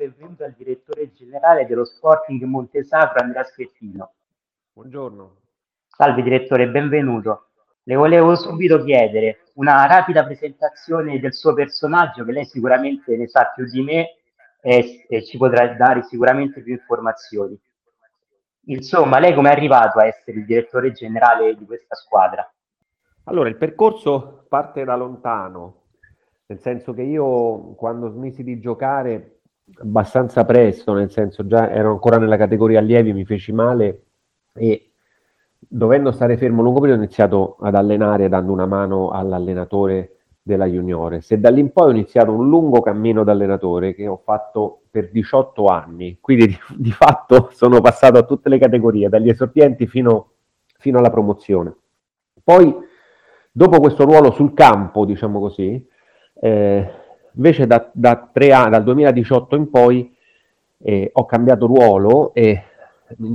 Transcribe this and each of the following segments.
benvenuto al direttore generale dello Sporting Montesacro, Andrea Schettino. Buongiorno. Salve direttore, benvenuto. Le volevo subito chiedere una rapida presentazione del suo personaggio, che lei sicuramente ne sa più di me e, e ci potrà dare sicuramente più informazioni. Insomma, lei come è arrivato a essere il direttore generale di questa squadra? Allora, il percorso parte da lontano, nel senso che io quando smisi di giocare abbastanza presto, nel senso già ero ancora nella categoria allievi, mi feci male e dovendo stare fermo lungo periodo ho iniziato ad allenare dando una mano all'allenatore della Juniores e da lì in poi ho iniziato un lungo cammino da allenatore che ho fatto per 18 anni, quindi di, di fatto sono passato a tutte le categorie, dagli esordienti fino, fino alla promozione. Poi, dopo questo ruolo sul campo, diciamo così, eh, invece da, da tre anni, dal 2018 in poi eh, ho cambiato ruolo e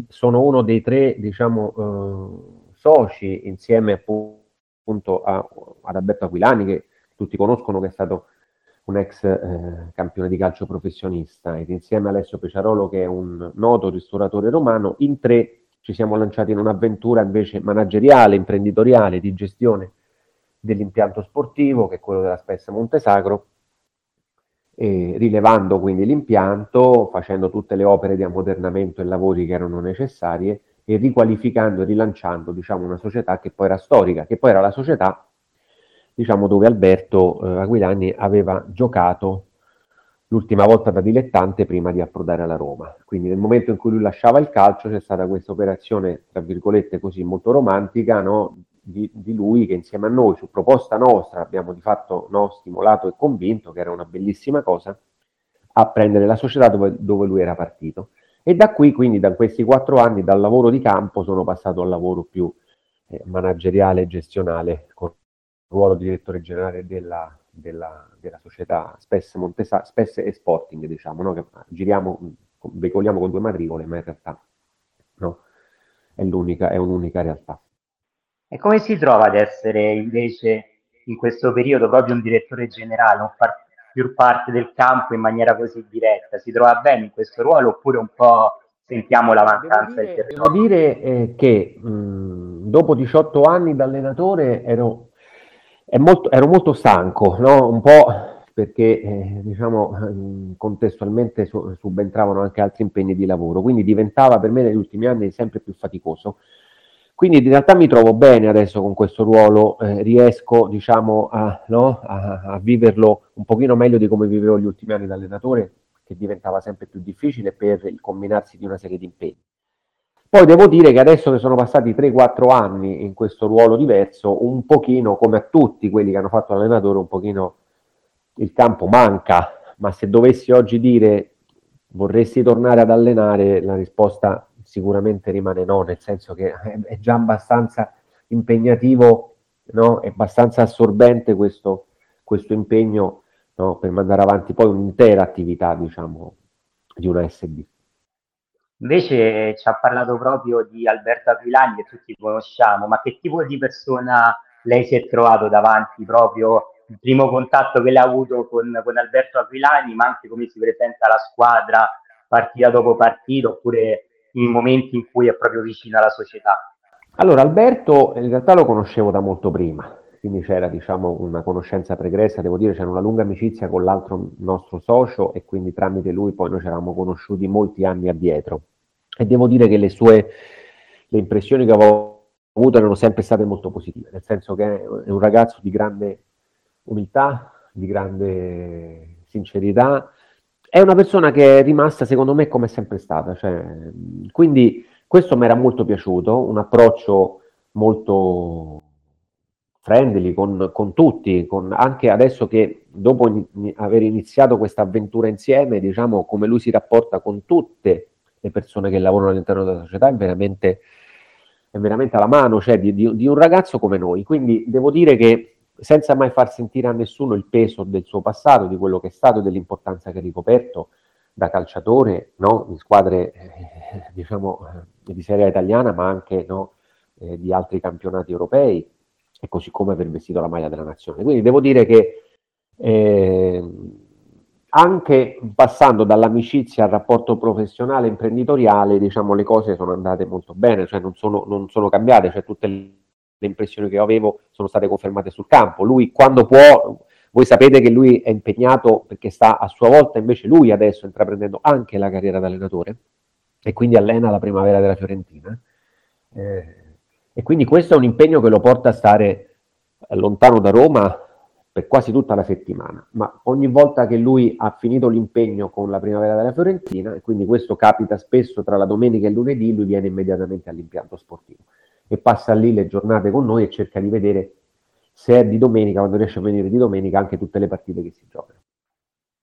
sono uno dei tre, diciamo, eh, soci insieme appunto a, ad Alberto Aquilani, che tutti conoscono, che è stato un ex eh, campione di calcio professionista, ed insieme a Alessio Peciarolo, che è un noto ristoratore romano, in tre ci siamo lanciati in un'avventura invece manageriale, imprenditoriale, di gestione dell'impianto sportivo, che è quello della Spessa Montesagro, e rilevando quindi l'impianto, facendo tutte le opere di ammodernamento e lavori che erano necessarie e riqualificando e rilanciando diciamo, una società che poi era storica, che poi era la società diciamo, dove Alberto eh, Aguilani aveva giocato l'ultima volta da dilettante prima di approdare alla Roma. Quindi nel momento in cui lui lasciava il calcio c'è stata questa operazione, tra virgolette, così molto romantica, no? Di, di, lui che insieme a noi, su proposta nostra, abbiamo di fatto no, stimolato e convinto che era una bellissima cosa, a prendere la società dove, dove lui era partito. E da qui, quindi, da questi quattro anni, dal lavoro di campo, sono passato al lavoro più eh, manageriale e gestionale, con il ruolo di direttore generale della, della, della società Spesse, Montesa, Spesse e Sporting, diciamo, no? che giriamo, veicoliamo con due matricole, ma in realtà no, è, è un'unica realtà. E come si trova ad essere invece in questo periodo proprio un direttore generale, non far più parte del campo in maniera così diretta? Si trova bene in questo ruolo oppure un po' sentiamo la mancanza devo dire, Devo dire eh, che mh, dopo 18 anni da allenatore ero, molto, ero molto stanco, no? un po' perché eh, diciamo, contestualmente su, subentravano anche altri impegni di lavoro, quindi diventava per me negli ultimi anni sempre più faticoso. Quindi in realtà mi trovo bene adesso con questo ruolo, eh, riesco diciamo, a, no, a, a, viverlo un pochino meglio di come vivevo gli ultimi anni da allenatore, che diventava sempre più difficile per il combinarsi di una serie di impegni. Poi devo dire che adesso che sono passati 3-4 anni in questo ruolo diverso, un pochino come a tutti quelli che hanno fatto l'allenatore, un pochino il campo manca, ma se dovessi oggi dire vorresti tornare ad allenare, la risposta sicuramente rimane no, nel senso che è già abbastanza impegnativo, no? è abbastanza assorbente questo, questo impegno no? per mandare avanti poi un'intera attività, diciamo, di una SB. Invece ci ha parlato proprio di Alberto Aquilani, che tutti conosciamo, ma che tipo di persona lei si è trovato davanti proprio il primo contatto che lei ha avuto con, con Alberto Aquilani, ma anche come si presenta la squadra partita dopo partita, oppure in momenti in cui è proprio vicino alla società? Allora, Alberto in realtà lo conoscevo da molto prima, quindi c'era diciamo, una conoscenza pregressa, devo dire c'era una lunga amicizia con l'altro nostro socio e quindi tramite lui poi noi ci eravamo conosciuti molti anni addietro. E devo dire che le sue le impressioni che avevo avuto erano sempre state molto positive, nel senso che è un ragazzo di grande umiltà, di grande sincerità, è una persona che è rimasta secondo me come è sempre stata, cioè, quindi questo mi era molto piaciuto, un approccio molto friendly con, con tutti, con, anche adesso che dopo in, aver iniziato questa avventura insieme, diciamo come lui si rapporta con tutte le persone che lavorano all'interno della società è veramente, è veramente alla mano, cioè di, di, di un ragazzo come noi. Quindi devo dire che senza mai far sentire a nessuno il peso del suo passato, di quello che è stato e dell'importanza che ha ricoperto da calciatore no? in squadre eh, diciamo, eh, di serie italiana, ma anche no? eh, di altri campionati europei, e così come aver vestito la maglia della nazione. Quindi devo dire che eh, anche passando dall'amicizia al rapporto professionale imprenditoriale, diciamo, le cose sono andate molto bene, cioè non sono, non sono cambiate, cioè tutte le impressioni che avevo sono state confermate sul campo. Lui quando può, voi sapete che lui è impegnato perché sta a sua volta invece lui adesso intraprendendo anche la carriera da allenatore e quindi allena la primavera della Fiorentina. Eh, e quindi questo è un impegno che lo porta a stare lontano da Roma per quasi tutta la settimana, ma ogni volta che lui ha finito l'impegno con la primavera della Fiorentina, e quindi questo capita spesso tra la domenica e il lunedì, lui viene immediatamente all'impianto sportivo e passa lì le giornate con noi e cerca di vedere se è di domenica, quando riesce a venire di domenica, anche tutte le partite che si giocano.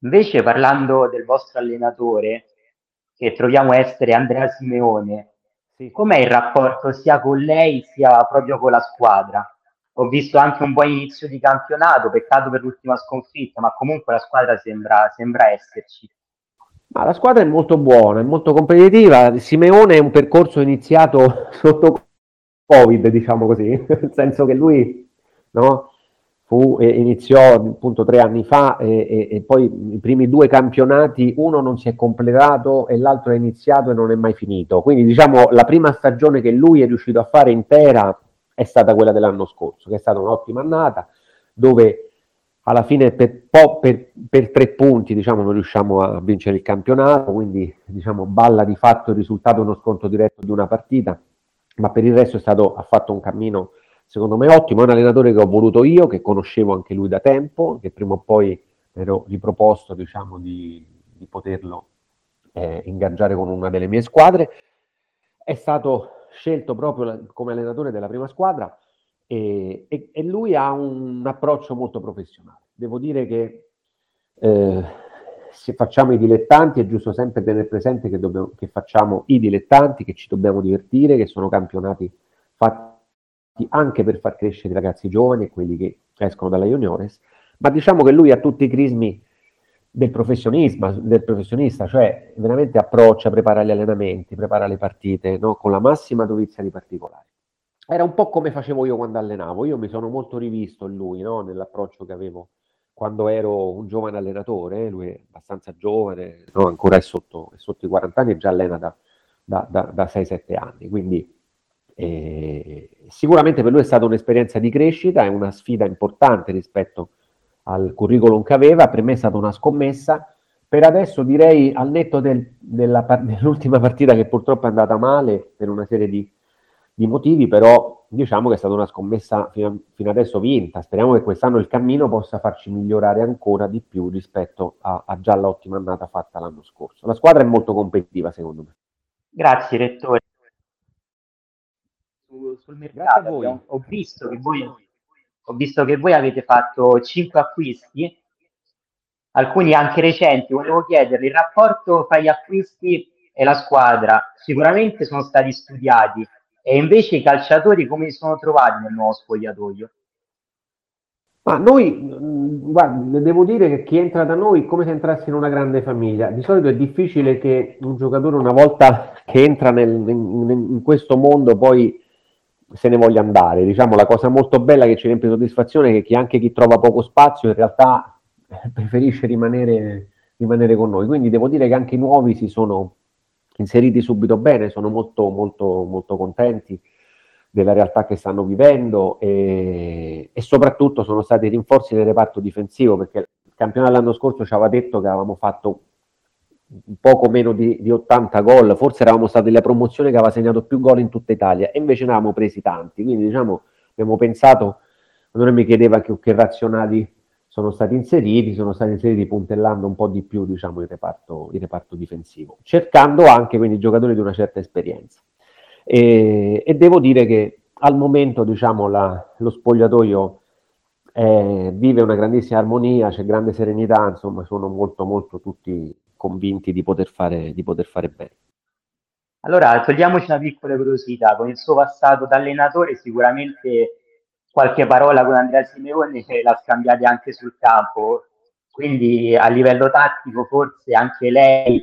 Invece parlando del vostro allenatore, che troviamo essere Andrea Simeone, sì. com'è il rapporto sia con lei sia proprio con la squadra? ho visto anche un buon inizio di campionato, peccato per l'ultima sconfitta, ma comunque la squadra sembra, sembra esserci. Ma la squadra è molto buona, è molto competitiva. Simeone è un percorso iniziato sotto Covid, diciamo così, nel senso che lui no, fu, eh, iniziò appunto tre anni fa e, e, e, poi i primi due campionati, uno non si è completato e l'altro è iniziato e non è mai finito. Quindi diciamo la prima stagione che lui è riuscito a fare intera è stata quella dell'anno scorso, che è stata un'ottima annata, dove alla fine per, per, per, tre punti diciamo, non riusciamo a vincere il campionato, quindi diciamo, balla di fatto il risultato uno sconto diretto di una partita, ma per il resto è stato, ha fatto un cammino secondo me ottimo, è un allenatore che ho voluto io, che conoscevo anche lui da tempo, che prima o poi ero riproposto diciamo, di, di poterlo eh, ingaggiare con una delle mie squadre. È stato scelto proprio come allenatore della prima squadra e, e, e lui ha un approccio molto professionale. Devo dire che eh, se facciamo i dilettanti è giusto sempre tenere presente che, dobbiamo, che facciamo i dilettanti, che ci dobbiamo divertire, che sono campionati fatti anche per far crescere i ragazzi giovani e quelli che escono dalla juniores, ma diciamo che lui ha tutti i crismi del del professionista, cioè veramente approccia, prepara gli allenamenti, prepara le partite, no? con la massima dovizia di particolari. Era un po' come facevo io quando allenavo, io mi sono molto rivisto in lui, no? nell'approccio che avevo quando ero un giovane allenatore, lui è abbastanza giovane, no? ancora è sotto, è sotto, i 40 anni e già allena da, da, da, da 6-7 anni, quindi eh, sicuramente per lui è stata un'esperienza di crescita, è una sfida importante rispetto al curriculum che aveva, per me è stata una scommessa. Per adesso direi al netto del, della, dell'ultima partita che purtroppo è andata male per una serie di, di motivi, però diciamo che è stata una scommessa fino, fino, adesso vinta. Speriamo che quest'anno il cammino possa farci migliorare ancora di più rispetto a, a già l'ottima annata fatta l'anno scorso. La squadra è molto competitiva secondo me. Grazie Rettore. sul mercato ho visto che voi ho visto che voi avete fatto 5 acquisti, alcuni anche recenti. Volevo chiederle il rapporto tra gli acquisti e la squadra. Sicuramente sono stati studiati e invece i calciatori come si sono trovati nel nuovo spogliatoio? Ma noi, guarda, devo dire che chi entra da noi è come se entrasse in una grande famiglia. Di solito è difficile che un giocatore una volta che entra nel, in, in, questo mondo poi se ne voglia andare. Diciamo la cosa molto bella che ci riempie soddisfazione è che anche chi trova poco spazio in realtà preferisce rimanere, rimanere con noi. Quindi devo dire che anche i nuovi si sono inseriti subito bene, sono molto, molto, molto contenti della realtà che stanno vivendo e, e, soprattutto sono stati rinforzi nel reparto difensivo perché il campionato l'anno scorso ci aveva detto che avevamo fatto poco meno di, di 80 gol, forse eravamo stati la promozione che aveva segnato più gol in tutta Italia e invece ne avevamo presi tanti, quindi diciamo abbiamo pensato, allora mi chiedeva che, che razionali sono stati inseriti, sono stati inseriti puntellando un po' di più diciamo, il, reparto, il reparto difensivo, cercando anche quindi giocatori di una certa esperienza. E, e devo dire che al momento diciamo, la, lo spogliatoio eh, vive una grandissima armonia, c'è grande serenità, insomma sono molto molto tutti convinti di poter fare, di poter fare bene. Allora, togliamoci una piccola curiosità, con il suo passato da allenatore sicuramente qualche parola con Andrea Simeone l'ha scambiata anche sul campo, quindi a livello tattico forse anche lei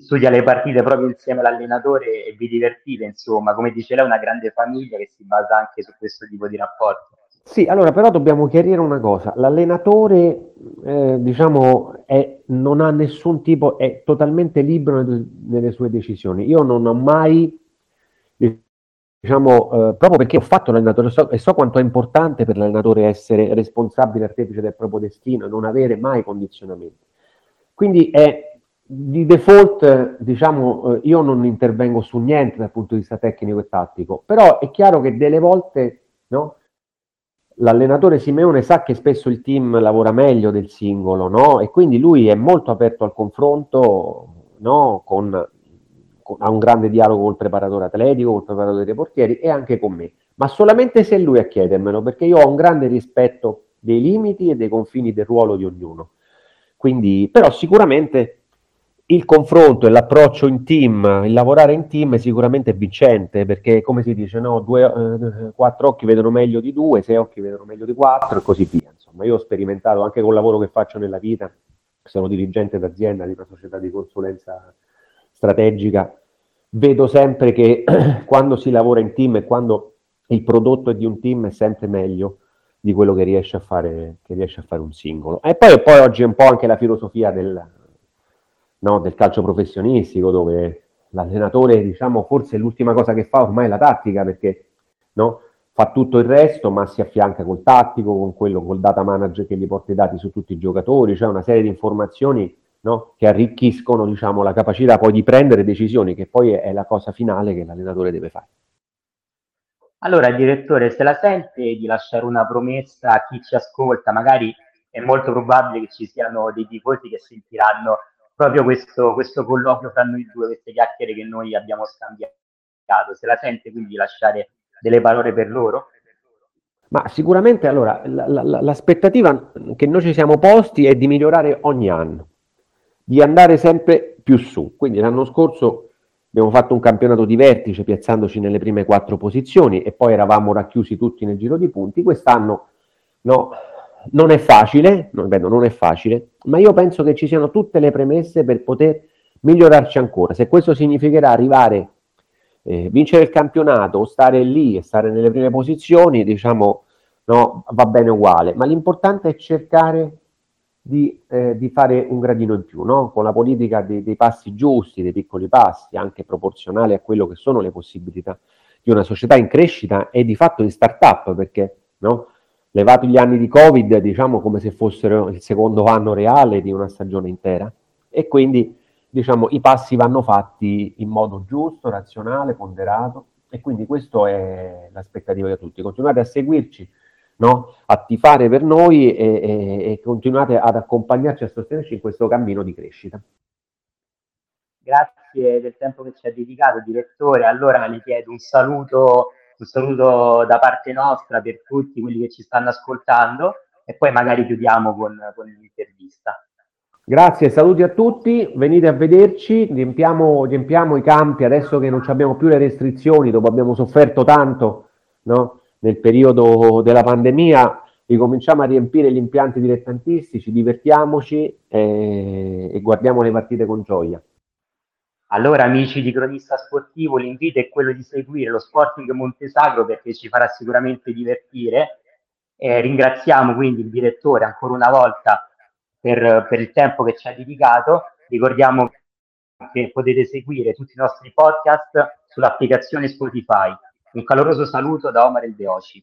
studia le partite proprio insieme all'allenatore e vi divertite, insomma, come dice lei, una grande famiglia che si basa anche su questo tipo di rapporto. Sì, allora però dobbiamo chiarire una cosa, l'allenatore eh, diciamo è, non ha nessun tipo, è totalmente libero nelle sue decisioni. Io non ho mai, diciamo, eh, proprio perché ho fatto l'allenatore so, e so quanto è importante per l'allenatore essere responsabile artefice del proprio destino e non avere mai condizionamenti. Quindi è di default, diciamo, eh, io non intervengo su niente dal punto di vista tecnico e tattico, però è chiaro che delle volte, no? l'allenatore Simeone sa che spesso il team lavora meglio del singolo, no? E quindi lui è molto aperto al confronto, no? Con, ha un grande dialogo col preparatore atletico, col preparatore dei portieri e anche con me, ma solamente se lui a chiedermelo, perché io ho un grande rispetto dei limiti e dei confini del ruolo di ognuno. Quindi, però sicuramente il confronto e l'approccio in team, il lavorare in team è sicuramente vincente perché come si dice, no, due, eh, quattro occhi vedono meglio di due, sei occhi vedono meglio di quattro e così via. Insomma, io ho sperimentato anche col lavoro che faccio nella vita, sono dirigente d'azienda di una società di consulenza strategica, vedo sempre che quando si lavora in team e quando il prodotto è di un team è sempre meglio di quello che riesce a fare, riesce a fare un singolo. E poi, poi oggi è un po' anche la filosofia del, no, del calcio professionistico, dove l'allenatore, diciamo, forse l'ultima cosa che fa ormai è la tattica, perché no, fa tutto il resto, ma si affianca col tattico, con quello, col data manager che gli porta i dati su tutti i giocatori, cioè una serie di informazioni no, che arricchiscono diciamo, la capacità poi di prendere decisioni, che poi è, la cosa finale che l'allenatore deve fare. Allora, direttore, se la sente di lasciare una promessa a chi ci ascolta, magari è molto probabile che ci siano dei tifosi che sentiranno proprio questo, questo colloquio fra noi due, queste chiacchiere che noi abbiamo scambiato. Se la sente quindi lasciare delle parole per loro? Ma sicuramente allora la, la, l'aspettativa che noi ci siamo posti è di migliorare ogni anno, di andare sempre più su. Quindi l'anno scorso abbiamo fatto un campionato di vertice piazzandoci nelle prime quattro posizioni e poi eravamo racchiusi tutti nel giro di punti. Quest'anno no, non è facile, non, beh, non è facile, ma io penso che ci siano tutte le premesse per poter migliorarci ancora. Se questo significherà arrivare, eh, vincere il campionato o stare lì e stare nelle prime posizioni, diciamo, no, va bene uguale. Ma l'importante è cercare di, eh, di fare un gradino in più, no? con la politica dei, dei passi giusti, dei piccoli passi, anche proporzionali a quello che sono le possibilità di una società in crescita e di fatto di start-up, perché no? levati gli anni di Covid, diciamo come se fossero il secondo anno reale di una stagione intera. E quindi, diciamo, i passi vanno fatti in modo giusto, razionale, ponderato. E quindi questa è l'aspettativa di tutti. Continuate a seguirci, no? a tifare per noi e, e, e continuate ad accompagnarci, a sostenerci in questo cammino di crescita. Grazie del tempo che ci ha dedicato, direttore. Allora le chiedo un saluto un saluto da parte nostra per tutti quelli che ci stanno ascoltando e poi magari chiudiamo con, con l'intervista. Grazie, saluti a tutti, venite a vederci, riempiamo, riempiamo, i campi adesso che non abbiamo più le restrizioni, dopo abbiamo sofferto tanto no? Nel periodo della pandemia, ricominciamo a riempire gli impianti dilettantistici, divertiamoci e, e guardiamo le partite con gioia. Allora, amici di Cronista Sportivo, l'invito è quello di seguire lo Sporting Montesagro perché ci farà sicuramente divertire. Eh, ringraziamo quindi il direttore ancora una volta per, per, il tempo che ci ha dedicato. Ricordiamo che potete seguire tutti i nostri podcast sull'applicazione Spotify. Un caloroso saluto da Omar El Beoci.